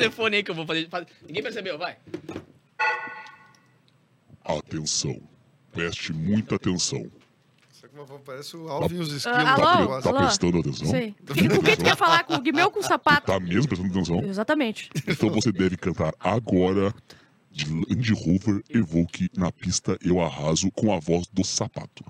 telefone aí que eu vou fazer. faz- Ninguém percebeu, vai. Atenção. Preste muita atenção. Parece o Alvin e os esquilos. Ah, Tá, alô? pre- tá Alô? prestando atenção? Sei. Com quem tu quer falar? Com o Guimê ou com o sapato? Tá mesmo prestando atenção? Exatamente. Então você deve cantar agora de Andy Rover Evoque na pista Eu Arraso com a voz do sapato.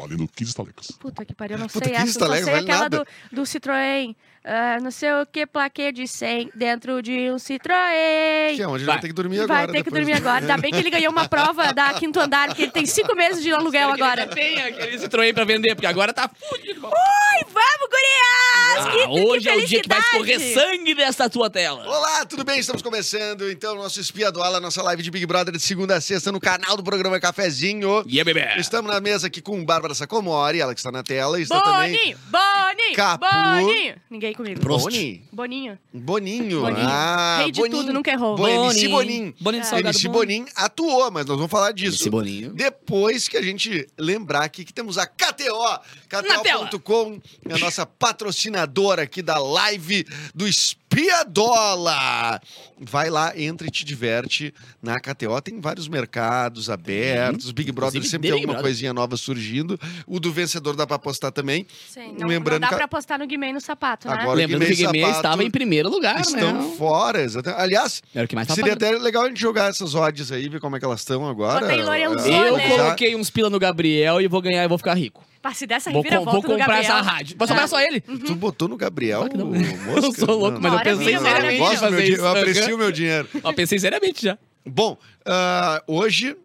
Valendo 15 talecas. Puta que pariu, eu não Puta, sei que essa. Só tá sei legal, aquela nada. do, do Citroën. ah, não sei o que, plaquê de 100 dentro de um Citroën. Que é onde ele Vai. vai ter que dormir Vai agora. ter que dormir do- agora. Ainda bem que ele ganhou uma prova da quinto andar, que ele tem cinco meses de aluguel agora. Tem aquele Citroën pra vender, porque agora tá fudido. Ui, vamos, gurias! Ah, que, que hoje é o dia que vai escorrer sangue dessa tua tela. Olá, tudo bem? Estamos começando então o nosso Espia do Ala, nossa live de Big Brother de segunda a sexta no canal do programa Cafezinho. E yeah, bebê. Estamos na mesa aqui com Bárbara Sacomori, ela que está na tela. Está também Boninho, Boninho, Capu. Boninho. Ninguém comigo. Boni. Boninho. Boninho. Boninho. Ah, Rei de Boninho. tudo, nunca errou. Bo- MC Boninho. Boninho de salgado MC. Boninho atuou, mas nós vamos falar disso. MC Boninho. Depois que a gente lembrar aqui que temos a KTO. KTO.com, a nossa patrocinadora aqui da live do Espiadola. Vai lá, entra e te diverte na KTO. Tem vários mercados abertos. Big Brother Inclusive, sempre tem alguma Brother. coisinha nova surgindo. O do vencedor dá pra apostar também. Sim, não, Lembrando não dá que pra apostar no Guimê e no sapato, né? Agora- Lembrando que o Guimê Guimê Sapato estava em primeiro lugar, Estão né? fora, exatamente. Aliás, Era o que mais tava seria pagando. até legal a gente jogar essas odds aí, ver como é que elas estão agora. Ah, Eu né? coloquei uns pila no Gabriel e vou ganhar e vou ficar rico. Pra se dessa Vou, reviravolta vou do comprar Gabriel. essa rádio. Vai sobrar só ele? Tu botou no Gabriel? Não. Mosca? Eu sou louco, mas eu pensei seriamente eu, em gosto do meu fazer isso. eu aprecio o meu dinheiro. Ó, pensei seriamente já. Bom, ah, hoje,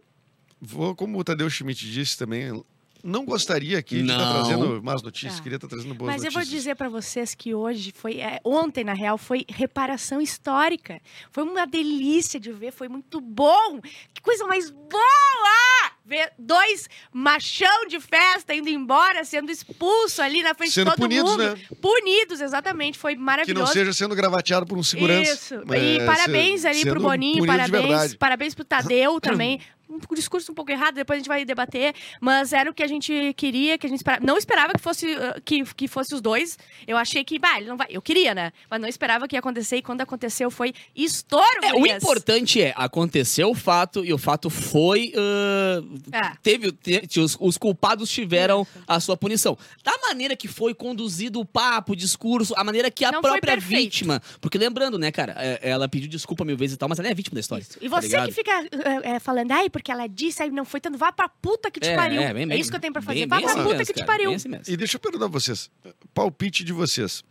vou, como o Tadeu Schmidt disse também, não gostaria aqui de estar Não. trazendo más notícias, Tá. queria estar trazendo boas Mas eu notícias. vou dizer pra vocês que hoje foi, é, ontem na real, foi reparação histórica. Foi uma delícia de ver, foi muito bom. Que coisa mais boa! Ver dois machão de festa indo embora, sendo expulso ali na frente Sendo de todo punidos, mundo. né? Punidos, exatamente. Foi Que maravilhoso. não seja sendo gravateado por um segurança. Isso. É, e parabéns se- ali pro Boninho, parabéns. Parabéns pro Tadeu também. Um discurso um pouco errado, depois a gente vai debater, mas era o que a gente queria, que a gente esperava. Não esperava que fosse uh, que, que fosse os dois. Eu achei que, bah, ele não vai. Eu queria, né? Mas não esperava que ia acontecer e quando aconteceu foi estouro, É, o importante é, aconteceu o fato e o fato foi. ah, É. Teve, te- os, os culpados tiveram a sua punição. Da maneira que foi conduzido o papo, o discurso, a maneira que a Não própria vítima. Porque lembrando, né, cara, é, ela pediu desculpa mil vezes e tal, mas ela é vítima da história. Isso. E tá você ligado? que fica é, falando, ai, porque ela disse, aí não foi tanto, vá pra puta que te É, pariu. é, bem- É, isso que eu tenho pra fazer. bem- vá bem pra assim puta mesmo, que te cara, pariu. bem assim. E deixa eu perguntar a vocês, palpite de vocês.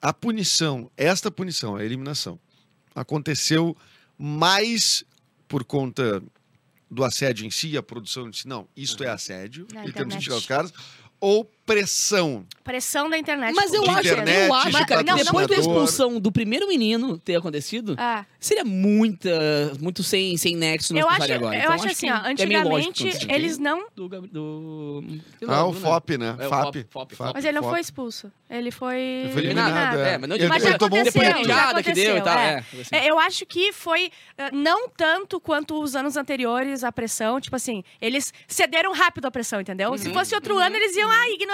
A punição, esta punição, a eliminação, aconteceu mais por conta do assédio em si, a produção em si? Não, isto é assédio, Na e temos que internet. tirar os caras. Ou pressão? Pressão da internet. Mas eu de acho, internet, eu acho, de cara, que depois da expulsão do primeiro menino ter acontecido, Ah. seria muita, muito sem, sem nexo no eu acho, agora. eu Então, acho assim, que ó, é antigamente acontecer. eles não do, Gabri- do... Ah, o né? FOP, né? É, o FAP. FOP, FOP, Mas ele não foi expulso. Ele foi, Ele foi eliminado, é. mas não Ele- Mas ele já tomou um aconteceu, punho. já Piada que deu e aconteceu. tal, é. é, assim. É, Eu acho que foi eh, não tanto quanto os anos anteriores a pressão. Tipo assim, eles cederam rápido a pressão, entendeu? Uhum. Se fosse outro ano, eles iam ah, ignorar.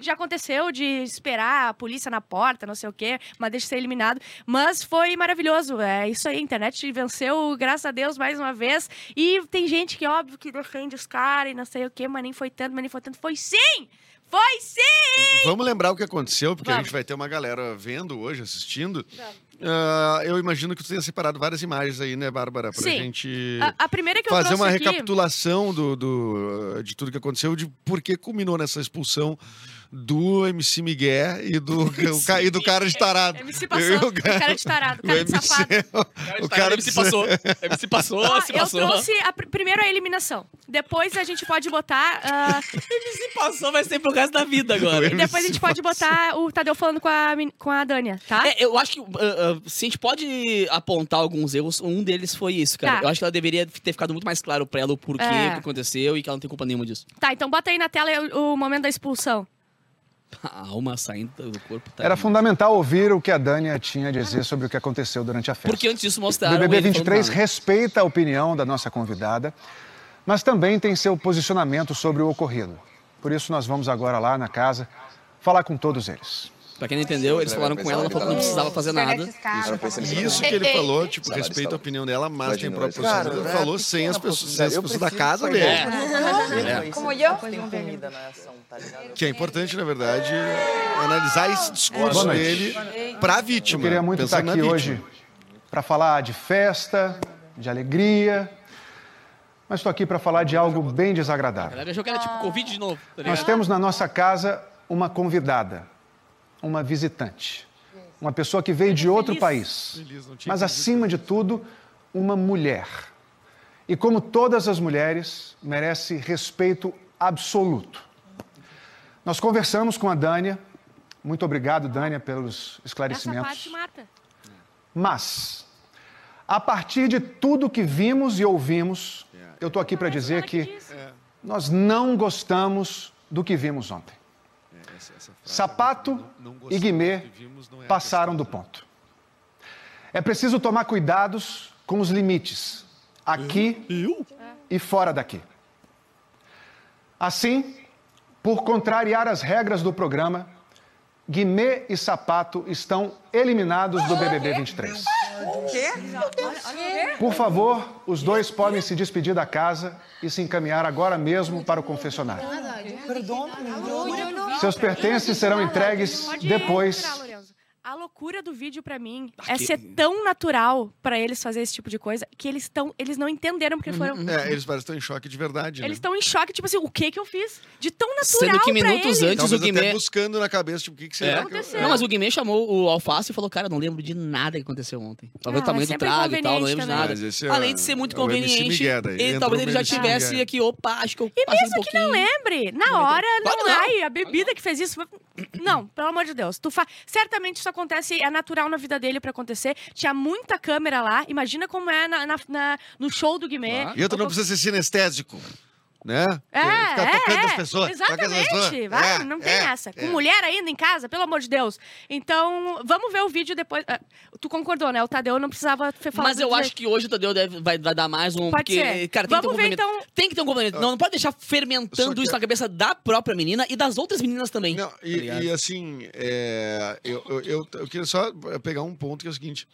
Já aconteceu de esperar a polícia na porta, não sei o quê, mas deixa ser eliminado. Mas foi maravilhoso. É isso aí, a internet venceu, graças a Deus, mais uma vez. E tem gente que, óbvio, que defende os caras e não sei o quê, mas nem foi tanto, mas nem foi tanto. Foi sim! Foi sim! Vamos lembrar o que aconteceu, porque a Vamos. gente vai ter uma galera vendo hoje, assistindo. Vamos. Ah, eu imagino que tu tenha separado várias imagens aí, né, Bárbara? Pra Sim. gente A, a primeira que eu fazer uma aqui... recapitulação do, do- de tudo que aconteceu, de por que culminou nessa expulsão do MC Miguel e do, o e do cara de tarado. MC passou, Eu- o cara de tarado, o cara de MC safado. O cara se passou. se passou, Ó, se eu passou. trouxe a pr- primeiro a eliminação. Depois a gente pode botar. ah, Se passou, vai ser pro resto da vida agora. e depois a gente pode botar o Tadeu falando com a, com a Dânia, tá? É, eu acho que uh, uh, se a gente pode apontar alguns erros, um deles foi isso, cara. Tá. Eu acho que ela deveria ter ficado muito mais claro pra ela o porquê É. que aconteceu e que ela não tem culpa nenhuma disso. Tá, então bota aí na tela o, o momento da expulsão. A alma saindo do corpo tá. Era fundamental ouvir o que a Dânia tinha a dizer sobre o que aconteceu durante a festa. Porque antes disso O mostraram. BBB ele falando 23 nada. respeita a opinião da nossa convidada, mas também tem seu posicionamento sobre o ocorrido. Por isso, nós vamos agora lá na casa falar com todos eles. Pra quem não entendeu, eles falaram com ela, ela falou que não precisava fazer nada. Isso que ele falou, tipo, respeita a opinião dela, mas tem próprio posicionamento. Ele falou sem as pessoas, sem as pessoas da casa dele. É. Como eu? Que é importante, na verdade, analisar esse discurso dele pra vítima. Eu queria muito estar aqui hoje para falar de festa, de alegria, mas estou aqui para falar de algo bem A desagradável. galera achou que era tipo Covid de novo, tá Nós temos na nossa casa uma convidada, uma visitante, uma pessoa que veio de outro país, mas acima de tudo, uma mulher. E como todas as mulheres, merece respeito absoluto. Nós conversamos com a Dânia. Muito obrigado, Dânia, pelos Essa esclarecimentos. parte mata. Mas, a partir de tudo que vimos e ouvimos, eu estou aqui para dizer que disse. nós não gostamos do que vimos ontem. Sapato e Guimê é passaram do ponto. É preciso tomar cuidados com os limites, aqui e fora daqui. Assim, por contrariar as regras do programa, Guimê e Sapato estão eliminados do BBB 23. Por favor, os dois podem se despedir da casa e se encaminhar agora mesmo para o confessionário. Seus pertences serão entregues depois. A loucura do vídeo pra mim Ah, é que- ser tão natural pra eles fazer esse tipo de coisa que eles estão, eles não entenderam porque foram É, eles parecem que estão em choque de verdade, né? eles estão em choque, tipo assim, o que que eu fiz de tão natural Sendo que minutos antes Talvez o Guimê... até buscando na cabeça, tipo, o que, que será É. que eu... Não, mas o Guimê chamou o Alface e falou, cara, não lembro de nada que aconteceu ontem. Ver Ah, o tamanho do sempre trago e tal, não lembro de nada. É- Além de ser muito é conveniente, ele, talvez ele já tivesse Miguel. aqui, opa, acho que eu E mesmo um que não lembre, na hora, não, não. ai, a bebida que fez isso. Não, pelo amor de Deus. Tu fa... Certamente isso acontece, é natural na vida dele pra acontecer. Tinha muita câmera lá. Imagina como é na, na- na- no show do Guimê. Claro. E outra não precisa ser sinestésico, né? É, Ficar é, tocando é. as pessoas. as pessoas. Exatamente. Vai, É, não tem é, essa. Com é. mulher ainda em casa, pelo amor de Deus. Então, vamos ver o vídeo depois. Ah, Tu concordou, né? O Tadeu não precisava ter falado. Mas eu acho que hoje o Tadeu deve, vai, vai dar mais um. Pode porque, ser. cara, tem que ter um Vamos ver, então. Tem que ter um complemento. Não, não pode deixar fermentando que- isso na cabeça da própria menina e das outras meninas também. Não, tá e, ligado? e assim, é, eu, eu, eu, eu queria só pegar um ponto que é o seguinte: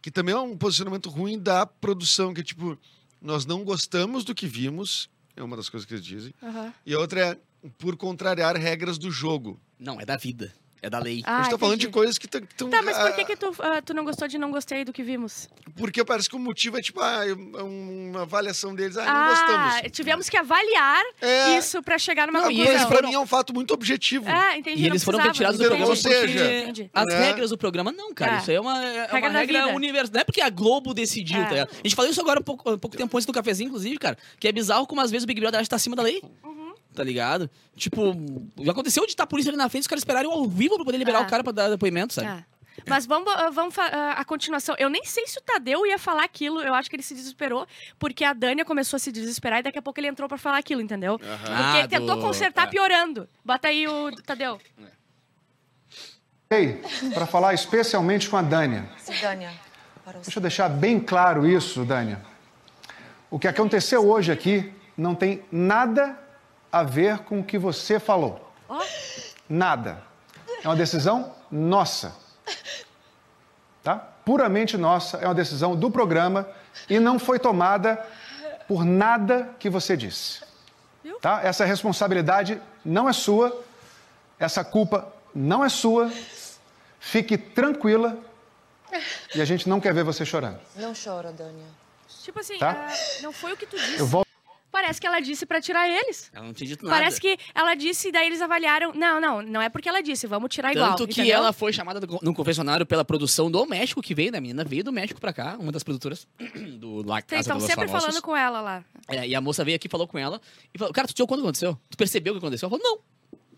que também é um posicionamento ruim da produção, que é tipo, nós não gostamos do que vimos, é uma das coisas que eles dizem, Aham. e a outra é por contrariar regras do jogo. Não, é da vida. É da lei. Ah, a gente tá falando de coisas que estão. Tá, mas por que, que tu, ah, tu não gostou de não gostei do que vimos? Porque parece que o motivo é tipo, ah, é uma avaliação deles, ah, não gostamos. tivemos que avaliar É. isso pra chegar numa Não, conclusão. esse pra mim é um fato muito objetivo. É, entendi. E não eles foram retirados do programa Ou seja, Entendi. as né? regras do programa, não, cara. É. Isso aí é uma, é Regra uma regra universal. Não é porque a Globo decidiu, É. tá ligado? A gente falou isso agora um pouco, um pouco tempo antes do cafezinho, inclusive, cara. Que é bizarro como às vezes o Big Brother acha que tá acima da lei. Uhum. Tá ligado? Tipo, já aconteceu de estar a polícia ali na frente, os caras esperarem ao vivo pra poder liberar É. o cara pra dar depoimento, sabe? É. Mas vamos, ah, vamos fa- ah, a continuação. Eu nem sei se o Tadeu ia falar aquilo. Eu acho que ele se desesperou porque a Dânia começou a se desesperar e daqui a pouco ele entrou pra falar aquilo, entendeu? Porque Ah, ele tentou do- consertar é. piorando. Bota aí o Tadeu. para falar especialmente com a Dânia. Cidânia, para o Deixa eu deixar bem claro isso, Dânia. O que aconteceu hoje aqui não tem nada a ver com o que você falou. Nada. É uma decisão nossa. Tá? Puramente nossa, é uma decisão do programa e não foi tomada por nada que você disse. Tá? Essa responsabilidade não é sua, essa culpa não é sua. Fique tranquila e a gente não quer ver você chorando. Não chora, Dânia. Tipo assim, Tá. ah, não foi o que tu disse. Eu volto. Parece que ela disse pra tirar eles. Ela não tinha dito nada. Parece que ela disse e daí eles avaliaram. Não, não, não é porque ela disse, vamos tirar igual. Tanto que entendeu? ela foi chamada no confessionário pela produção do México, que veio, né? A menina veio do México pra cá, uma das produtoras do La Casa los sempre Famosos. falando com ela lá. É, e a moça veio aqui, falou com ela e falou: Cara, tu tinha quando aconteceu? Tu percebeu o que aconteceu? Ela falou: Não.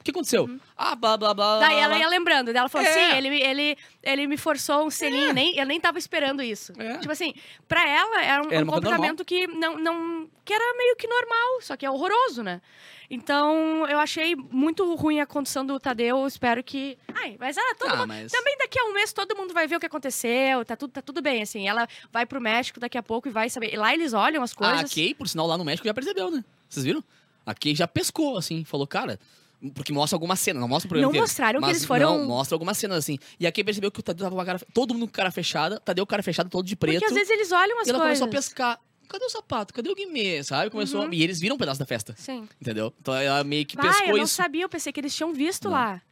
O que aconteceu? Ah, blá, blá, blá. Uhum. Daí ela ia lembrando. Daí ela falou É. assim: ele, ele, ele me forçou um selinho, nem, eu nem tava esperando isso. É. Tipo assim, pra ela era um, Era um comportamento que não, não. que era meio que normal, só que é horroroso, né? Então, eu achei muito ruim a condição do Tadeu. Espero que. Ai, mas ela todo Ah, mundo- mas- Também daqui a um mês todo mundo vai ver o que aconteceu. Tá tudo, tá tudo bem, assim. Ela vai pro México daqui a pouco e vai saber. E lá eles olham as A coisas. Kay, por sinal, lá no México já percebeu, né? Vocês viram? A Kay já pescou, assim, falou, cara. Porque mostra alguma cena, não mostra o programa Não inteiro. mostraram que eles foram- Não, mostra algumas cenas assim. E aqui percebeu que o Tadeu tava com a cara... Todo mundo com a cara fechada. Tadeu com a cara fechada, todo de preto. Porque às vezes eles olham as e ela coisas. começou a pescar. Cadê o sapato? Cadê o Guimê? Sabe? Começou... Uhum. E eles viram um pedaço da festa. Sim. Entendeu? Então ela meio que Ah, pescou eu não isso. sabia, eu pensei que eles tinham visto Não. lá.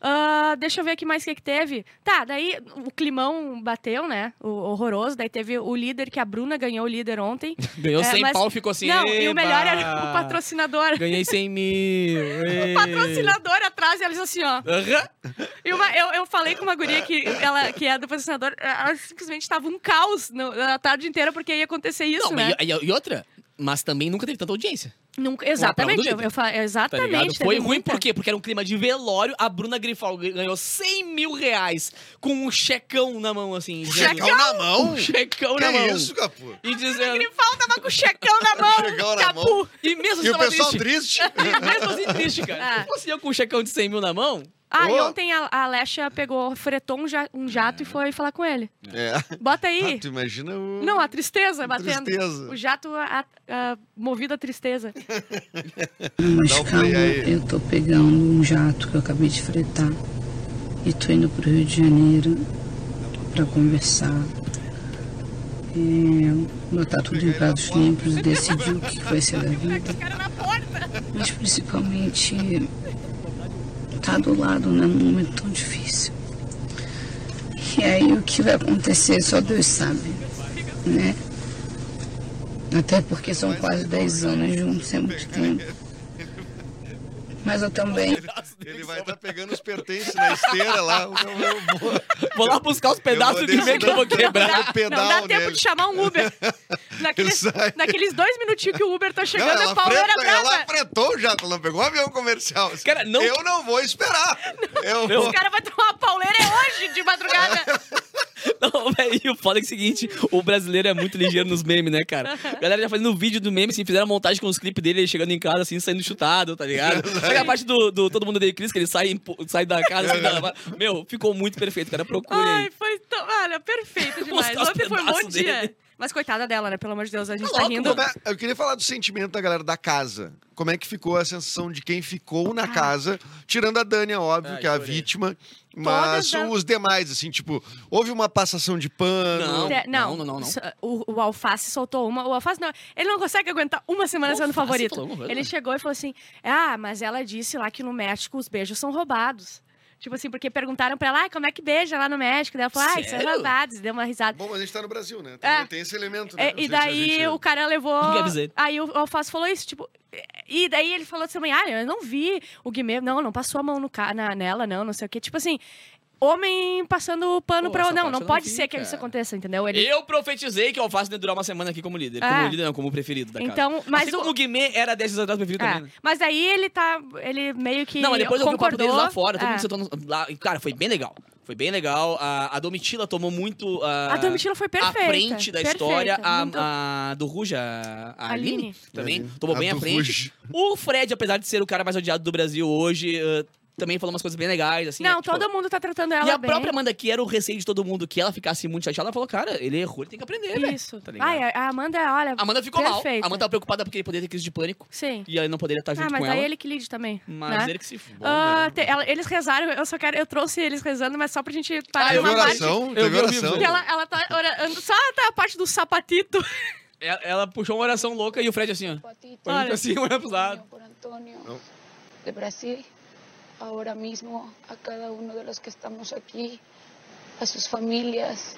Ah, deixa eu ver aqui mais o que, que teve. Tá, daí o climão bateu, né? O horroroso. Daí teve o líder, que a Bruna ganhou o líder ontem. Ganhou É, 100 mas- pau, ficou assim... não, e o melhor era "Eba! o patrocinador. Ganhei 100 mil. O patrocinador atrás, e eles assim, ó. Aham. E uma- eu, eu falei com uma guria que, ela, que é do patrocinador, ela simplesmente estava um caos no- a tarde inteira porque ia acontecer isso, Não, né? e, e outra, mas também nunca teve tanta audiência. Nunca, exatamente, eu, eu fa- Tá exatamente. Foi teve ruim muita. por quê? Porque era um clima de velório. A Bruna Grifal ganhou 100 mil reais com um checão na mão, assim. Checão na mão? Um checão Que na mão. isso, Capu? E dizendo. Grifal tava com o checão na mão, Checão na capu. mão. E mesmo E assim o tava pessoal triste. triste? E mesmo assim triste, cara. Ah. Se fosse eu com um checão de 100 mil na mão, Ah, e Ô. ontem a, a Alexa pegou, fretou um, ja- um jato e foi falar com ele. É. Bota Ah, aí. tu imagina o... Não, a tristeza batendo. Tristeza. O jato a- a- movido a tristeza. Mas um calma, eu tô pegando um jato que eu acabei de fretar e tô indo pro Rio de Janeiro pra conversar. É, botar tudo em pratos limpos e decidir o que vai ser da vida. Na porta. Mas principalmente tá do lado, né, num momento tão difícil. E aí o que vai acontecer só Deus sabe, né? Até porque são quase 10 anos juntos, é muito tempo. Mas eu também Ele vai estar pegando os pertences na esteira lá. Eu, eu vou, vou lá buscar os pedaços de ver que eu vou quebrar. dando pedal não dá tempo nele. de chamar um Uber. Naqueles, Ele sai. naqueles dois minutinhos que o Uber tá Não, chegando, a ela, pauleira freta, brava. ela fretou o jato, ela não pegou um avião comercial. Cara, não- Eu não vou esperar. Eu Não. vou... Os caras vão tomar uma pauleira é hoje, de madrugada. Não, velho, e o foda é, o seguinte, o brasileiro é muito ligeiro nos memes, né, cara? A galera já fazendo vídeo do meme, assim, fizeram a montagem com os clipes dele ele chegando em casa, assim, saindo chutado, tá ligado? Sabe a parte do, do Todo Mundo Odeia o Chris, que ele sai, sai da casa, assim, da... Meu, ficou muito perfeito, cara, procure aí. Ai, foi tão... Olha, perfeito demais. Ontem foi um bom dia. dele. Mas coitada dela, né? Pelo amor de Deus, a gente Tá tá louco, rindo. É- eu queria falar do sentimento da galera da casa. Como é que ficou a sensação de quem ficou na casa, tirando a Dani, é óbvio, Ai, que é a chorei. vítima, mas Todas as- os demais, assim, tipo, houve uma passação de pano. Não. Não, não, não. O, o Alface soltou uma. O Alface não. Ele não consegue aguentar uma semana O sendo Alface favorito. Ele chegou e falou assim: Ah, mas ela disse lá que no México os beijos são roubados. Tipo assim, porque perguntaram pra ela, ah, como é que beija lá no México? Daí ela falou, ah, isso é. E deu uma risada. Bom, mas a gente tá no Brasil, né? É. Tem, tem esse elemento, né? É, e daí gente- o cara levou. Aí o Alface falou isso, tipo. E daí ele falou também, ah, eu não vi o Guimê, não, não passou a mão no ca... na, nela, não, não sei o quê. Tipo assim, homem passando pano Pô, pra. Não, não não pode vi, ser que cara. isso aconteça, entendeu? Ele. Eu profetizei que o Alface ia durar uma semana aqui como líder. É. Como líder, não, como preferido da casa. Então, mas assim o- como o Guimê era 10 anos atrás preferido É, também, né? Mas aí ele tá. Ele meio que. Não, mas depois eu vi o papo concordou. deles lá fora, todo É. mundo sentou no- lá. e, Cara, foi bem legal. Foi bem legal. A, a Domitila tomou muito. A, A Domitila foi perfeita. À frente da perfeita, história. A, muito- a do Ruja, a Aline, Aline. também, Aline. tomou A bem do frente. Ruge. O Fred, apesar de ser o cara mais odiado do Brasil hoje, eh, também falou umas coisas bem legais, assim. Não, né, tipo, todo mundo tá tratando ela E a bem. própria Amanda, que era o receio de todo mundo, que ela ficasse muito chateada, ela falou, cara, ele errou, ele tem que aprender, velho. Isso. Tá ligado? Ai, a Amanda, olha. A Amanda ficou mal. perfeita. A Amanda tava preocupada porque ele poderia ter crise de pânico Sim. e ele não poderia estar junto Ah, mas com ela. ele que lide também. Mas né? ele que se f- bom, Ah, né? te- ela- eles rezaram, eu só quero. Eu trouxe eles rezando, mas só pra gente parar Ah, eu parte. oração, Eu teve vi, oração. ela, ela tá orando. Só tá a parte do sapatito. Ela, ela puxou uma oração louca e o Fred assim, ó. Patito, Olha. assim, olhando pros lados. por Antonio No. de Brasil, ahora mismo a cada uno de los que estamos aquí, a sus familias.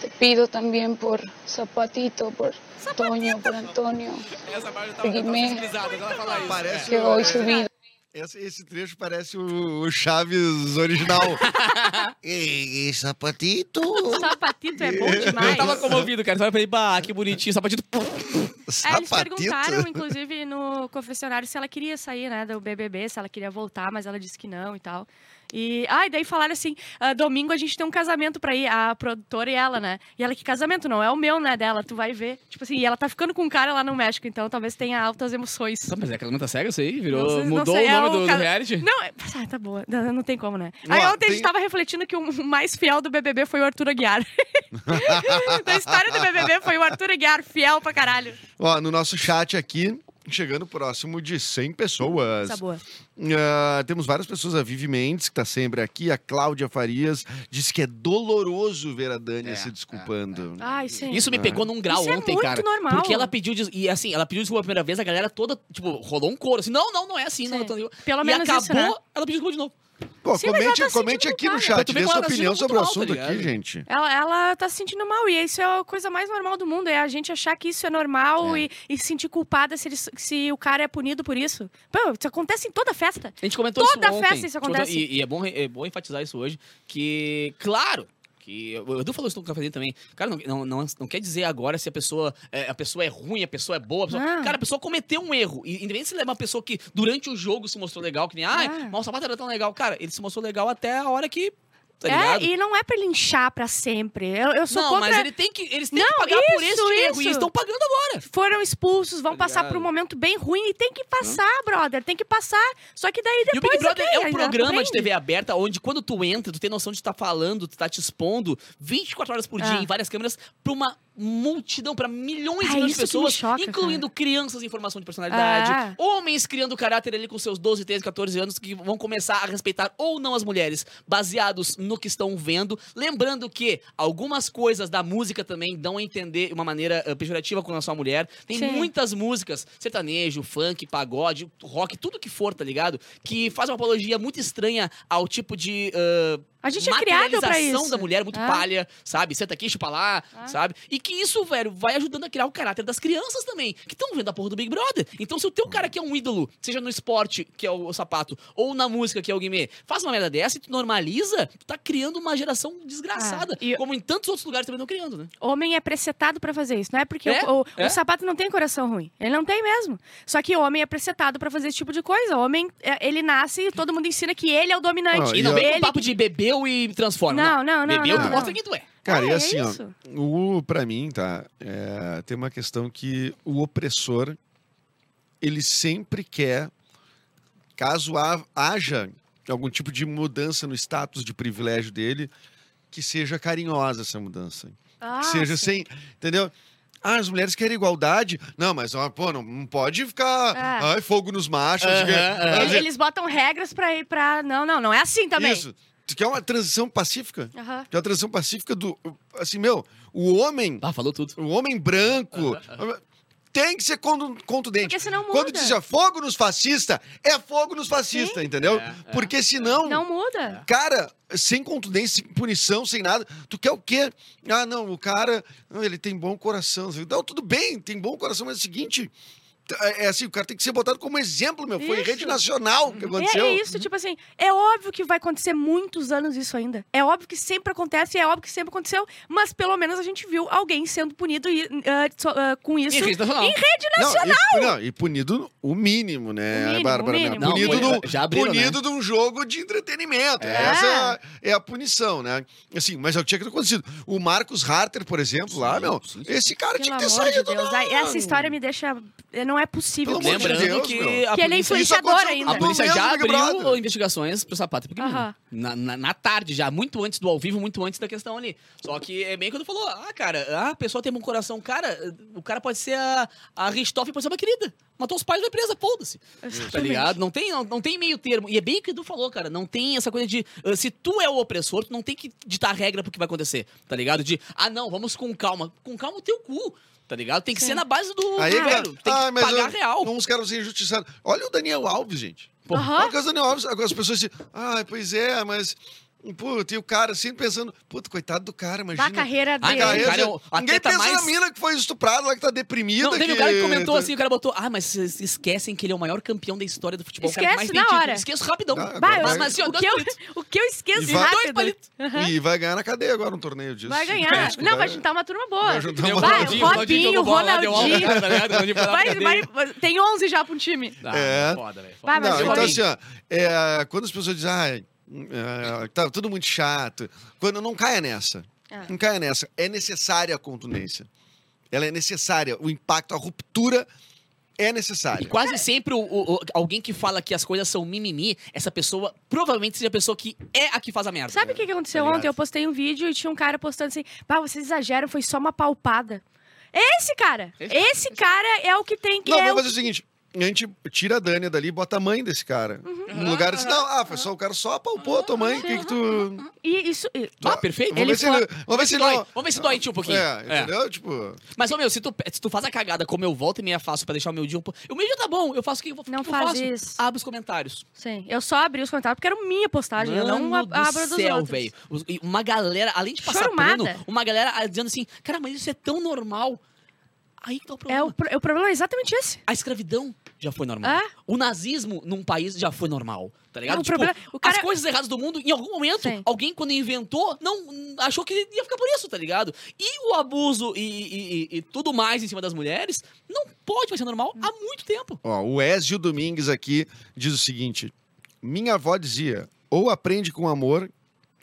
Te pido también por Zapatito, por Toño, por Antonio, Essa parte tava- tava Guimê. que hoy su vida Esse, esse trecho parece o, o Chaves original. e, e sapatito. sapatito é bom demais. Eu tava comovido, cara. Pra ele, bah, que bonitinho, sapatito. É, eles perguntaram, inclusive, no confessionário se ela queria sair, né, do BBB, se ela queria voltar, mas ela disse que não e tal. E, ah, e daí falaram assim, ah, domingo a gente tem um casamento pra ir, a produtora e ela, né? E ela, que casamento? Não é o meu, né, dela, tu vai ver. Tipo assim, e ela tá ficando com um cara lá no México, então talvez tenha altas emoções. Não, mas é casamento cega isso aí? Virou, Não sei- não mudou sei, o é nome o do, do ca- reality? Não, é- ah, tá boa. Não, não tem como, né? Aí ontem a tem- gente tava refletindo que o mais fiel do BBB foi o Arthur Aguiar. da história do BBB foi o Arthur Aguiar, fiel pra caralho. Ó, no nosso chat aqui, chegando próximo de 100 pessoas. Essa boa. Ah, temos várias pessoas, a Vivi Mendes, que está sempre aqui, a Cláudia Farias, disse que é doloroso ver a Dani É, se desculpando. Ai, sim. Isso me pegou num grau Isso é ontem, muito cara. normal. Porque ela pediu. des- E assim, ela pediu desculpa a primeira vez, a galera toda, tipo, rolou um coro. Assim, não, não, não é assim. Não, Sim. tô- Pelo e menos acabou, isso, né? ela pediu desculpa de novo. Pô, Sim, comente, tá comente aqui no chat, dê como sua tá opinião sobre o tá assunto aqui, gente. Ela, ela tá se sentindo mal, e isso é a coisa mais normal do mundo, é a gente achar que isso é normal e, e se sentir culpada se, ele- se o cara é punido por isso. Pô, isso acontece em toda festa. A gente comentou Toda isso ontem. festa isso acontece. E, e é, bom, é bom enfatizar isso hoje, que, claro, que o Edu falou isso no cafezinho também. Cara, não, não, não, quer dizer agora se a pessoa, é, a pessoa é ruim, a pessoa é boa. a pessoa-. Cara, a pessoa cometeu um erro. E independente se ele é uma pessoa que durante o jogo se mostrou legal, que nem, Ah. mas o sapato era tão legal. Cara, ele se mostrou legal até a hora que. Tá é, e não é pra linchar pra sempre. Eu, eu sou não, contra... mas ele tem que, eles têm Não, que pagar por isso, esse erro. isso. E eles estão pagando agora. Foram expulsos, vão Tá passar por um momento bem ruim e tem que passar, brother. Tem que passar. Só que daí E o depois. Big Brother ok, é um programa de. TV aberta onde quando tu entra, tu tem noção de tu tá falando, tu tá te expondo 24 horas por dia Ah. em várias câmeras pra uma multidão, pra milhões Ah, e milhões de pessoas, choca, incluindo crianças em formação de personalidade, Ah. homens criando caráter ali com seus 12, 13, 14 anos que vão começar a respeitar ou não as mulheres, baseados no que estão vendo. Lembrando que algumas coisas da música também dão a entender de uma maneira eh, pejorativa com relação à mulher. Tem Sim. muitas músicas, sertanejo, funk, pagode, rock, tudo que for, tá ligado? Que faz uma apologia muito estranha ao tipo de. ah, A gente é criado pra isso. da mulher muito Ah. palha, sabe? Senta aqui, chupa lá, Ah. sabe? E que isso, velho, vai ajudando a criar o caráter das crianças também, que estão vendo a porra do Big Brother. Então, se o teu cara que é um ídolo, seja no esporte, que é o, o sapato, ou na música, que é o Guimê, faz uma merda dessa e tu normaliza, tu tá criando uma geração desgraçada. Ah, e- Como em tantos outros lugares também estão criando, né? Homem é presetado pra fazer isso, não é porque É, o, o- é. o sapato não tem coração ruim. Ele não tem mesmo. Só que o homem é presetado pra fazer esse tipo de coisa. O homem, é, ele nasce e todo mundo ensina que ele é o dominante. Ah, E não vem ele com papo de bebeu e transforma. Não, não, não, Bebeu, não, tu não. mostra quem tu é. Cara, É, e é assim, isso. ó, o, pra mim, tá, é, tem uma questão que o opressor, ele sempre quer, caso ha- haja algum tipo de mudança no status de privilégio dele, que seja carinhosa essa mudança. Ah, que seja sim. sem, entendeu? Ah, as mulheres querem igualdade. Não, mas, ó, pô, não, não pode ficar, É. ai, fogo nos machos. Aham, que- aham. Quer Ele- dizer, Eles botam regras pra ir pra. Não, não, não é assim também. Isso. Tu quer uma transição pacífica? Aham. Que é uma transição pacífica do. Assim, meu, o homem, Ah, falou tudo. o homem branco. Tem que ser contu- contundente. Porque senão muda. Quando diz fogo nos fascistas, é fogo nos fascistas, entendeu? É, é. Porque senão, Não muda. cara, sem contundência, sem punição, sem nada, tu quer o quê? Ah, não, o cara, não, ele tem bom coração. Não, tudo bem, tem bom coração, mas é o seguinte. É é assim, o cara tem que ser botado como exemplo, meu. Foi em Isso. rede nacional que É, aconteceu. é isso, tipo assim, é óbvio que vai acontecer muitos anos isso ainda. É óbvio que sempre acontece, é óbvio que sempre aconteceu, mas pelo menos a gente viu alguém sendo punido e, ah, so- ah, com isso. E rede nacional. Em rede Não, nacional! e, não, e punido o mínimo, né, O mínimo, Bárbara? o né? mínimo. Punido, Não, do, já abriram, punido de um jogo de entretenimento. É. Essa é a punição, né? Assim, mas é o que tinha que ter acontecido. O Marcos Harter, por exemplo, lá, meu, sim, sim. esse cara Pelo tinha que ter amor de saído. Deus. não. Essa história me deixa. Não é possível. Pelo amor de Lembrando Deus, que meu. a Que ele é polícia... Isso influenciador aconteceu ainda. A polícia já Big abriu Brother. investigações pro sapato. Aham. Na, na, na tarde já, muito antes do ao vivo, muito antes da questão ali. Só que é bem quando falou, ah, cara, ah, a pessoa tem um coração. Cara, o cara pode ser a, a Richthofen, pode ser uma querida. Matou os pais da empresa, foda-se. Tá ligado? Não tem, não, não tem meio termo. E é bem o que o Edu falou, cara. Não tem essa coisa de. ah, se tu é o opressor, tu não tem que ditar regra pro que vai acontecer. Tá ligado? De, ah, não, vamos com calma. Com calma o teu cu. Tá ligado? Tem que Sim. ser na base do. Aí, velho. cara, tem ah, que pagar eu- real. Uns caras ser injustiçados. Olha o Daniel Alves, gente. O caso do Daniel Alves. Agora as pessoas dizem, ah, pois é, mas. Pô, tem o cara sempre pensando, puta, coitado do cara, imagina. Da carreira Ah, dele. cara, Carreira, cara é Ninguém pensa mais- na mina que foi estuprada lá, que tá deprimida. Não, teve que... um cara que comentou assim, o cara botou, ah, mas vocês esquecem que ele é o maior campeão da história do futebol. mais Esquece tem na título. hora. Esqueço rapidão. Ah, agora eu- Mas assim, ó, o, que eu, o que eu esqueço E vai- Dois rápido. palitos. E vai ganhar na cadeia agora um torneio disso. Vai ganhar. Se Não, vai juntar uma turma boa. Vai juntar uma- Vai, Ronaldinho, Robinho, Ronaldinho. tá Vai, vai, tem 11 já pra um time. Ah, É. Foda, velho. Vai, mas então assim, ó, é, quando as pessoas dizem, ah, é, tá tudo muito chato, quando não caia nessa, É. não caia nessa, é necessária a contundência. Ela é necessária, o impacto, a ruptura é E necessária. quase sempre o- o- o- alguém que fala que as coisas são mimimi, essa pessoa provavelmente seja a pessoa que é a que faz a merda. Sabe o que, que aconteceu Tá ontem? Eu postei um vídeo e tinha um cara postando assim: pá, vocês exageram, foi só uma palpada. Esse cara! Esse- Esse cara é o que tem que. Não, é vamos o... fazer o seguinte, a gente tira a Dânia dali e bota a mãe desse cara. Uhum. No lugar de não, ah, foi só o cara só apalpou a tua mãe. O que que tu. E isso. e- Ah, perfeito. Vamos ver se ele. Vamos ver se dói. não. Vamos ver se dói em ti um pouquinho. É, É. entendeu? Tipo. Mas, ô meu, se tu, se tu faz a cagada como eu volto e meia faço pra deixar o meu dia um pouco. O meu dia tá bom, eu faço o que eu, que Não eu faz faço. isso. Abre os comentários. Sim. Eu só abri os comentários porque era minha postagem. eu não Mano abro do dos céu, velho. Uma galera, além de passar Chorumada. pano, uma galera ah, dizendo assim, cara, mas isso é tão normal. Aí que tá o problema. É, o, pro- o problema é exatamente esse. A escravidão já foi normal. É? O nazismo num país já foi normal, tá ligado? Não, o tipo, problema- o cara- as coisas erradas do mundo, em algum momento, Sim. alguém, quando inventou, não hum, achou que ia ficar por isso, tá ligado? E o abuso e, e- e- e tudo mais em cima das mulheres não pode mais ser normal há muito tempo. Ó, o Ezio Domingues aqui diz o seguinte: Minha avó dizia, ou aprende com amor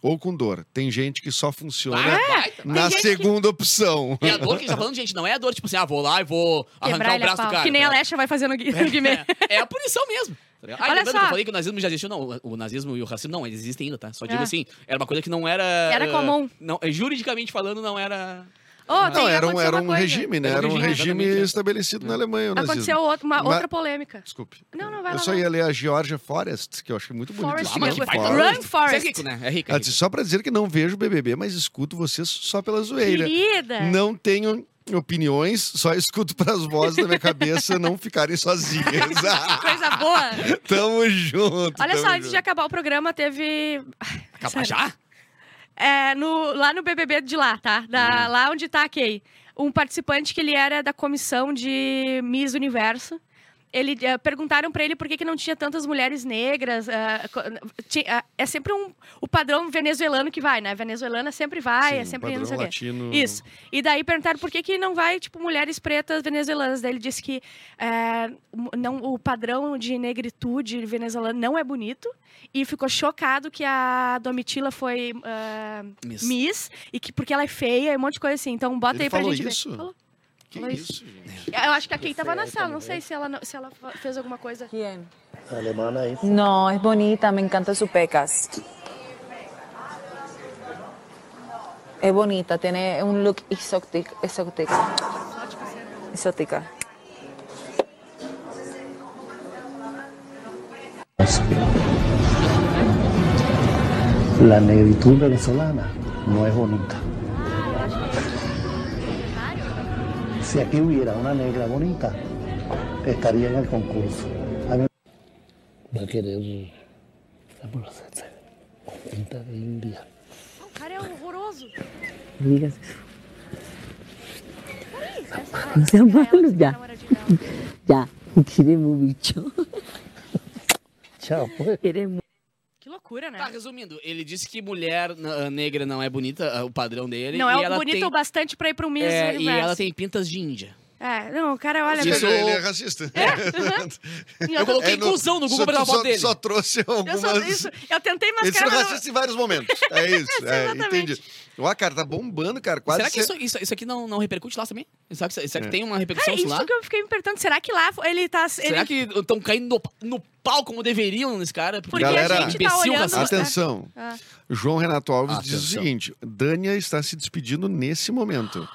ou com dor. Tem gente que só funciona Ah, baita. na gente que- segunda opção. E a dor que a gente tá falando, gente, não é a dor, tipo assim, ah, vou lá e vou arrancar Quebrar o braço do cara. Que nem a ligado? Lesha vai fazer no, Gui- no Guimê. É, é a punição mesmo. tá? Ah, Olha só. que eu falei que o nazismo já existiu, não. O, nazismo e o racismo, não, eles existem ainda, tá? Só digo É. assim, era uma coisa que não era... Era comum. Não, juridicamente falando, não era... Oh, Não, era um, era um coisa. regime, né? Era um regime, exatamente, é. estabelecido na Alemanha. Aconteceu outra, uma, Mas- outra polêmica. Desculpe. Não, não, vai Eu lá. só vai ia ler a Georgia Forest, que eu acho muito bonito. Forest Ah, mas que Forest. Run, Forest. Você é rico, né? É rico. É Ela rico. disse, só pra dizer que não vejo BBB, mas escuto vocês só pela zoeira. Querida. Não tenho opiniões, só escuto pras vozes da minha cabeça não ficarem sozinhas. Coisa boa. tamo junto. Olha tamo só, antes junto. de acabar o programa, teve. Sério. já? É, no, lá no BBB de lá, tá? Da, Hum. Lá onde tá a Kay. Um participante que ele era da comissão de Miss Universo. Ele, eh, perguntaram pra ele por que, que não tinha tantas mulheres negras. eh, ti- eh, é sempre um, o padrão venezuelano que vai, né? Venezuelana sempre vai, Sim, é sempre não sei latino. Isso. E daí perguntaram por que, que não vai, tipo, mulheres pretas venezuelanas. Daí ele disse que é, m- não, o padrão de negritude venezuelana não é bonito. E ficou chocado que a Domitila foi é, Miss. Miss. e que porque ela é feia e um monte de coisa assim. Então bota Ele aí pra falou gente isso? ver. Falou. Que Falou isso, gente? Eu acho que a Kay tava na sala, não sei se ela, não- se ela fez alguma coisa. ¿Quién? alemana ahí. No, es bonita, me encantan sus pecas. Es bonita, tiene un look exótico. Exótico. Exótica. La negritud venezolana no es bonita. Si aquí hubiera una negra bonita, estaría en el concurso. A mí- Va a querer vamos a hacer con pinta de india. Digas Não sea malo, ya. ya, queremos bicho. Chao, pues. Loucura, né? Tá, resumindo, ele disse que mulher ah, negra não é bonita, ah, o padrão dele. Não é bonito tem, o bastante pra ir pro Miss é, E ela tem pintas de índia. É, não, o cara, olha... Isso- ele é racista. Eu coloquei É, no- inclusão no Google só, pra dar só, foto dele. só trouxe Eu, algumas... só, isso, eu tentei mascarar... mas não- racistas em vários momentos. É isso, é, entendi. Ó, cara, tá bombando, cara. Quase Será que isso, isso, isso aqui não, não repercute lá também? Será que, será que É. tem uma É repercussão isso lá? isso que eu fiquei me perguntando. Será que lá ele tá... Será ele... que estão caindo no, no pau como deveriam nesse cara? Porque Galera, a gente tá olhando... racista. Atenção. Ah. João Renato Alves diz o Atenção. seguinte: Dânia está se despedindo nesse momento.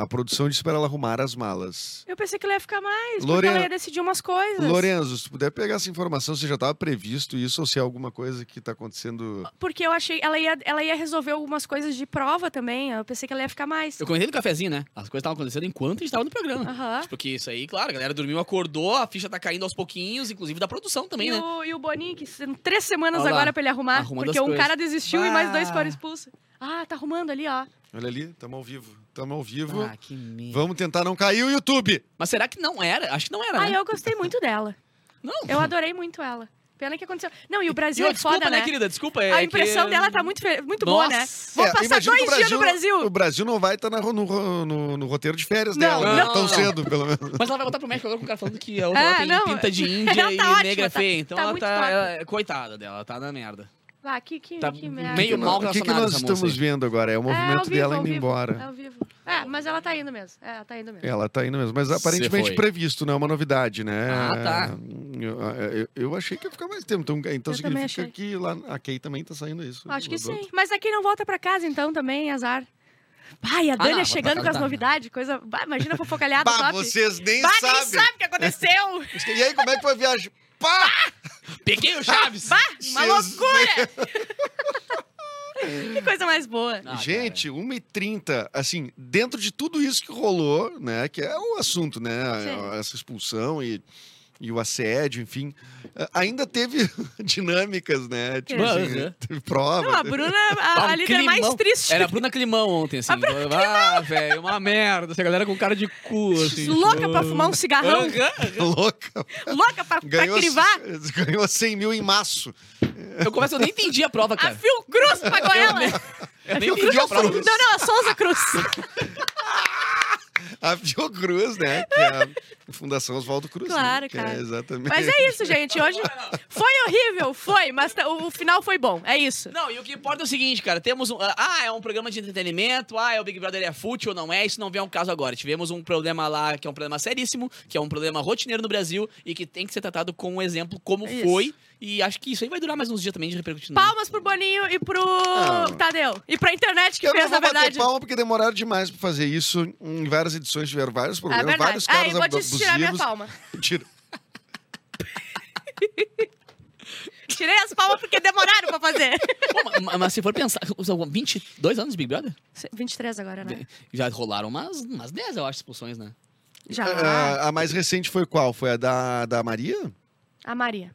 A produção disse para ela arrumar as malas. Eu pensei que ele ia ficar mais, porque Lorena- ela ia decidir umas coisas. Lorenzo, se puder pegar essa informação, se já estava previsto isso ou se é alguma coisa que está acontecendo. Porque eu achei... Ela ia, ela ia resolver algumas coisas de prova também. Eu pensei que ela ia ficar mais. Eu comentei no cafezinho, né? As coisas estavam acontecendo enquanto a gente tava no programa. Aham. Porque isso aí, claro, a galera dormiu, acordou, a ficha tá caindo aos pouquinhos, inclusive da produção também, E né? o, e o Boninho, que são três semanas Olha lá, agora pra ele arrumar. arrumando porque um coisas. cara desistiu e mais dois Ah. foram expulsos. Ah, tá arrumando ali, ó. Olha ali, estamos ao vivo. Estamos ao vivo. Ah, que merda. Vamos tentar não cair o YouTube. Mas será que não era? Acho que não era, Ah, né? eu gostei muito dela. Não. Eu adorei muito ela. Pena que aconteceu. Não, e o Brasil E, é desculpa, foda, né, né? querida? Desculpa. É A impressão que... dela tá muito, muito boa, né? Nossa. Vou É, passar dois o dias no Brasil. O Brasil não vai estar no, no- no- no roteiro de férias Não, dela, né? não, Tão não. cedo, pelo menos. Mas ela vai voltar pro México agora com o cara falando que a outra Ah, ela tem não. pinta de índia Ela e tá ótima, negra tá- feia. Então tá ela tá. ela- coitada dela, ela tá na merda. Ah, que, que, Tá que merda. meio mal O que, que nós estamos aí. vendo agora? É o É, movimento vivo, dela indo vivo, embora. É, ao vivo. É, mas ela tá indo mesmo. É, ela tá indo mesmo. Ela tá indo mesmo, mas aparentemente previsto, não é uma novidade, né? Ah, tá. Eu, eu- eu achei que ia ficar mais tempo, então, então significa achei. que lá a Kay também tá saindo isso. Acho que sim. outro. Mas aqui não volta pra casa, então, também, azar. Ai, a Dani não, chegando pra com as novidades, coisa. Bah, imagina a fofocalhada Bah, top. vocês nem Bah, nem sabem. sabe o que aconteceu. E aí, como é que foi a viagem? Pá! Peguei o Chaves! Bah, uma Vocês- loucura! que coisa mais boa. Ah, Gente, 1h30, assim, dentro de tudo isso que rolou, né? Que é o assunto, né? Sim. Essa expulsão e, e o assédio, enfim. eh, Ainda teve dinâmicas, né? Tipo Aham. assim, teve prova. Não, a Bruna, a, Ah, a um líder mais climão. triste. Era a Bruna Climão ontem, assim. Ah, velho, uma merda. Essa galera com cara de cu, assim. Louca pra fumar um cigarrão. Louca. Louca pra, pra Ganhou, crivar. ganhou 100 mil em maço. Eu começo, eu nem entendi a prova, A cara. Fiocruz pagou ela. Eu nem entendi a prova. Não, não, a Souza Cruz. A Fiocruz, né? Que é a Fundação Oswaldo Cruz. Claro, né? cara. É exatamente. Mas é isso, gente. Hoje foi horrível, foi, mas tá- o final foi bom. É isso. Não, e o que importa é o seguinte, cara. Temos um. Ah, é um programa de entretenimento. Ah, é o Big Brother é fútil ou não é? Isso não vem ao caso agora. Tivemos um problema lá que é um problema seríssimo, que é um problema rotineiro no Brasil e que tem que ser tratado com um exemplo como Isso. foi. E acho que isso aí vai durar mais uns dias também de repercutindo. Palmas pro Boninho e pro Tadeu. E pra internet que Eu não fez, vou na verdade. palma porque demoraram demais pra fazer isso. Em várias edições tiveram vários É problemas, verdade. vários Ah, caras eu vou te tirar minha palma. Tira. Tirei as palmas porque demoraram pra fazer. Pô, ma- mas, se for pensar, são 22 anos de Big Brother? 23 agora, né? Já rolaram umas, umas 10, eu acho, expulsões, né? Já. Ah, a mais recente foi qual? Foi a da, da Maria? A Maria.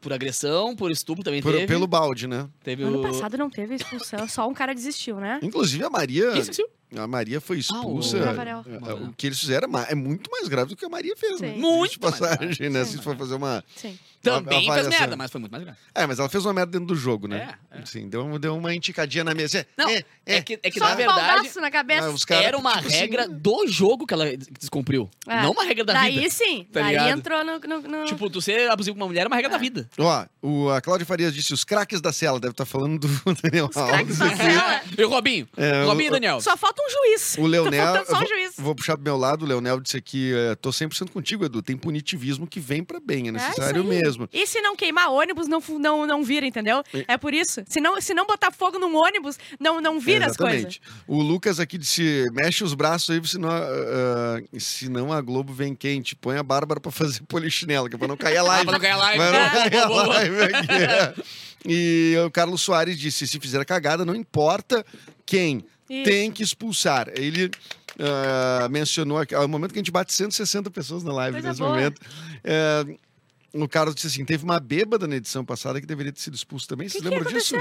Por agressão, por estupro também Por- teve. pelo balde, né? Teve Ano o... passado não teve expulsão, só um cara desistiu, né? Inclusive a Maria. Quem esqueceu? A Maria foi expulsa. o Rafael. É, o que eles fizeram é é muito mais grave do que a Maria fez, né? Sim. Muito de mais passagem, né? Sim. Se for fazer uma. Sim. Também fez avaliação. merda, mas foi muito mais grave. É, mas ela fez uma merda dentro do jogo, né? É, é. Sim, deu, deu uma enticadinha na mesa. Não, é, é, é. que, é que Só na um verdade na cabeça. Ah, os caras, era uma tipo assim, regra do jogo que ela descumpriu. É. Não uma regra da Daí vida. sim. Tá daí ligado? entrou no. no- no- Tipo, tu ser abusivo com uma mulher é uma regra da vida. Ó, o, a Cláudia Farias disse: os craques da cela. Deve estar falando do Daniel craques Alves. da cela. E o Robinho? É, Robinho e Daniel. Só falta um juiz. O Leonel, Tá só um vou, juiz. vou puxar pro meu lado, o Leonel disse aqui, é, tô 100% contigo, Edu, tem punitivismo que vem pra bem, é É necessário aí. mesmo. E se não queimar ônibus, não, não, não vira, entendeu? É por isso. Se não, se não botar fogo num ônibus, não, não vira as coisas. Exatamente. O Lucas aqui disse, mexe os braços aí, senão, ah, senão a Globo vem quente, põe a Bárbara pra fazer polichinela, que é pra não cair a live. Ah, pra não cair a live. Não Boa, cair a live aqui. E o Carlos Soares disse, se fizer cagada, não importa quem, Isso. tem que expulsar. Ele ah, mencionou aqui, ao momento que a gente bate 160 pessoas na live Coisa nesse boa. momento. é, o Carlos disse assim: teve uma bêbada na edição passada que deveria ter sido expulso também. Que, Vocês que lembram disso?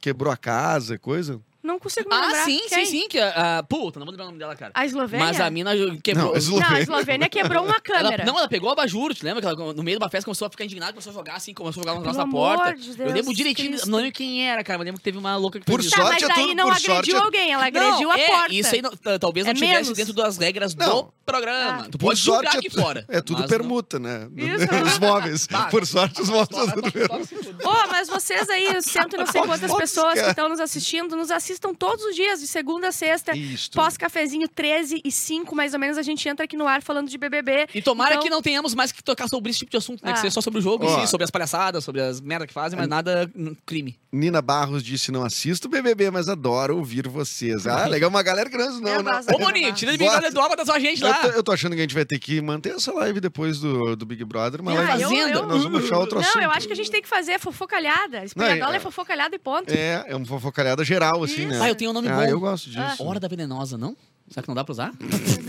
Quebrou a casa, coisa. Não consigo me Ah, lembrar. sim, Quem? sim, sim. Que, a, a- puta, não vou lembrar o nome dela, cara. A Eslovênia? Mas a mina quebrou. Não, a Não, a Eslovênia. Quebrou uma Ela, câmera. não, ela pegou o abajur, te lembra? Que ela, no meio de uma festa começou a ficar indignada, começou a jogar assim, começou a jogar um negócio Pelo na porta. amor de eu Deus, lembro direitinho, Cristo. não lembro quem era, cara, mas lembro que teve uma louca que Por fez isso. Tá, sorte mas é daí tudo- não por agrediu sorte é- alguém, ela agrediu não, a é, porta. Isso aí não- t- talvez não É tivesse menos. dentro das regras Não. do programa. Ah. Tu Por pode julgar sorte, aqui é, tu- fora. é tudo mas permuta, né? Isso. Os móveis. Bah, Por sorte, os móveis não- permuta. Ô, mas vocês aí, cento e não sei quantas pessoas que estão nos assistindo, nos assistam todos os dias, de segunda a sexta. Isso. Pós-cafezinho 13 e 5, mais ou menos, a gente entra aqui no ar falando de BBB. E tomara Então- que não tenhamos mais que tocar sobre esse tipo de assunto, né? Que Ah. seja só sobre o jogo, em Ó. si, sobre as palhaçadas, sobre as merdas que fazem, mas nada hum, crime. Nina Barros disse: não assisto BBB, mas adoro ouvir vocês. Ah, legal, uma galera grande, não, Eu não. Ô, Boninho, tira de. Big Brother do Alba da sua gente Eu lá. tô, eu tô achando que a gente vai ter que manter essa live depois do, do Big Brother. Uma Ah, live eu- eu- Nós vamos puxar outro Não, assunto. eu acho que a gente tem que fazer fofocalhada. Espegadola Não, é é- fofocalhada e ponto. É, é uma fofocalhada geral, assim, né? Ah, eu tenho um nome Ah, bom. eu gosto disso. Ah. Hora da Venenosa, não? Será que não dá pra usar?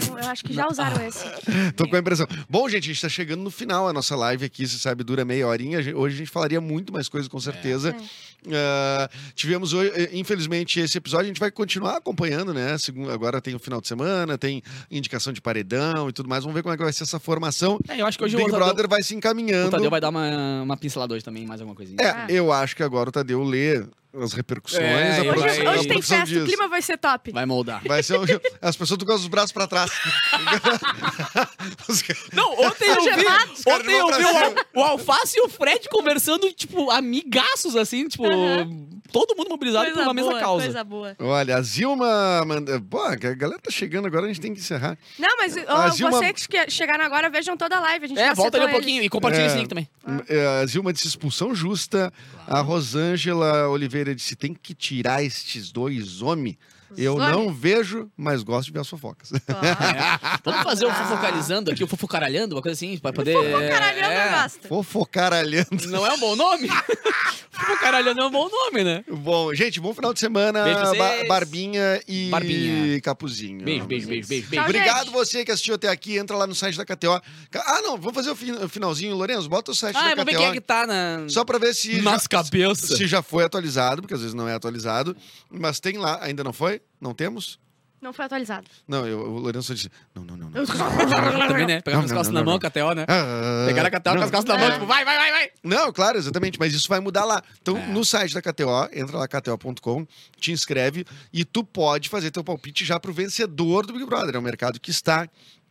Não, eu acho que já usaram esse. Tô com a impressão. Bom, gente, a gente tá chegando no final. A nossa live aqui, você sabe, dura meia horinha. Hoje a gente falaria muito mais coisas, com certeza. Ah, tivemos hoje, eh, infelizmente, esse episódio. A gente vai continuar acompanhando, né? Agora tem o final de semana, tem indicação de paredão e tudo mais. Vamos ver como é que vai ser essa formação. É, eu acho que hoje o Big o Tadeu, Brother vai se o encaminhando. Tadeu vai dar uma, uma pincelada hoje também, mais alguma coisinha. É, Ah. eu acho que agora o Tadeu lê as repercussões. É, a Hoje, produção, hoje tem festa, o clima vai ser top. Vai moldar. Vai ser. As pessoas estão com os braços pra trás. Não, ontem eu vi, ontem eu vi o, o Alface e o Fred conversando, tipo, amigaços, assim, tipo, todo mundo mobilizado por Coisa uma mesma boa, causa. coisa boa. Olha, a Zilma. Manda... Pô, a galera tá chegando agora, a gente tem que encerrar. Não, mas ó, A Zilma- vocês que chegaram agora, vejam toda a live. A gente É, volta ali um citou pouquinho eles. e compartilha É. esse link também. É, A Zilma disse expulsão justa. A Rosângela Oliveira disse: tem que tirar estes dois homens. Eu Some. não vejo, mas gosto de ver as fofocas. É. Vamos fazer o fofocalizando aqui, o fofocaralhando, uma coisa assim, pra poder. Fofocaralhando é, eu gosto. Fofocaralhando. Não é um bom nome? fofocaralhando é um bom nome, né? Bom, gente, bom final de semana. Ba-. Barbinha e Barbinha. Capuzinho. Beijo, beijo, beijo, beijo, beijo. Obrigado você que assistiu até aqui. Entra lá no site da KTO. Ah, não, vamos fazer o fin- o finalzinho. Lourenço, bota o site Ah, da eu vou ver KTO. quem é que tá na. Só pra ver se Nas já, cabeças. se já foi atualizado, porque às vezes não é atualizado. Mas tem lá, ainda não foi? Não temos? Não foi atualizado. Não, eu, o Lourenço disse: não, não, não. não. Também, né? Pegar Não, as costas na mão. KTO, né? Pegar a KTO com as costas na mão, É. tipo, vai, vai, vai, vai. Não, claro, exatamente, mas isso vai mudar lá. Então, É. no site da KTO, entra lá kto.com, te inscreve e tu pode fazer teu palpite já pro vencedor do Big Brother. É um mercado que está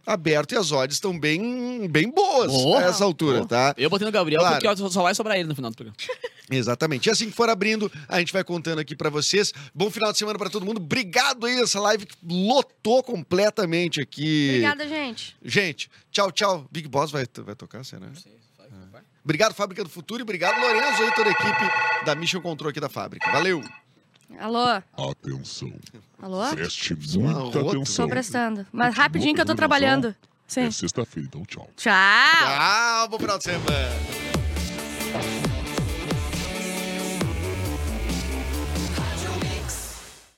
aberto e as odds estão bem, bem boas Oh. a essa altura, Oh. tá? Eu botei no Gabriel Claro. porque só vai sobrar ele no final do programa. Exatamente. E assim que for abrindo, a gente vai contando aqui pra vocês. Bom final de semana pra todo mundo. Obrigado aí, essa live que lotou completamente aqui. Obrigada, gente. Gente, tchau, tchau. Big Boss vai, vai tocar, será? Obrigado, Fábrica do Futuro, e obrigado, Lourenço, aí, toda a equipe da Mission Control aqui da fábrica. Valeu! Alô? Atenção. Alô? Preste muita arroto. atenção. Tô prestando. Mas rapidinho que eu tô trabalhando. Sim. É sexta-feira, então tchau. Tchau. Tchau, bom final de semana.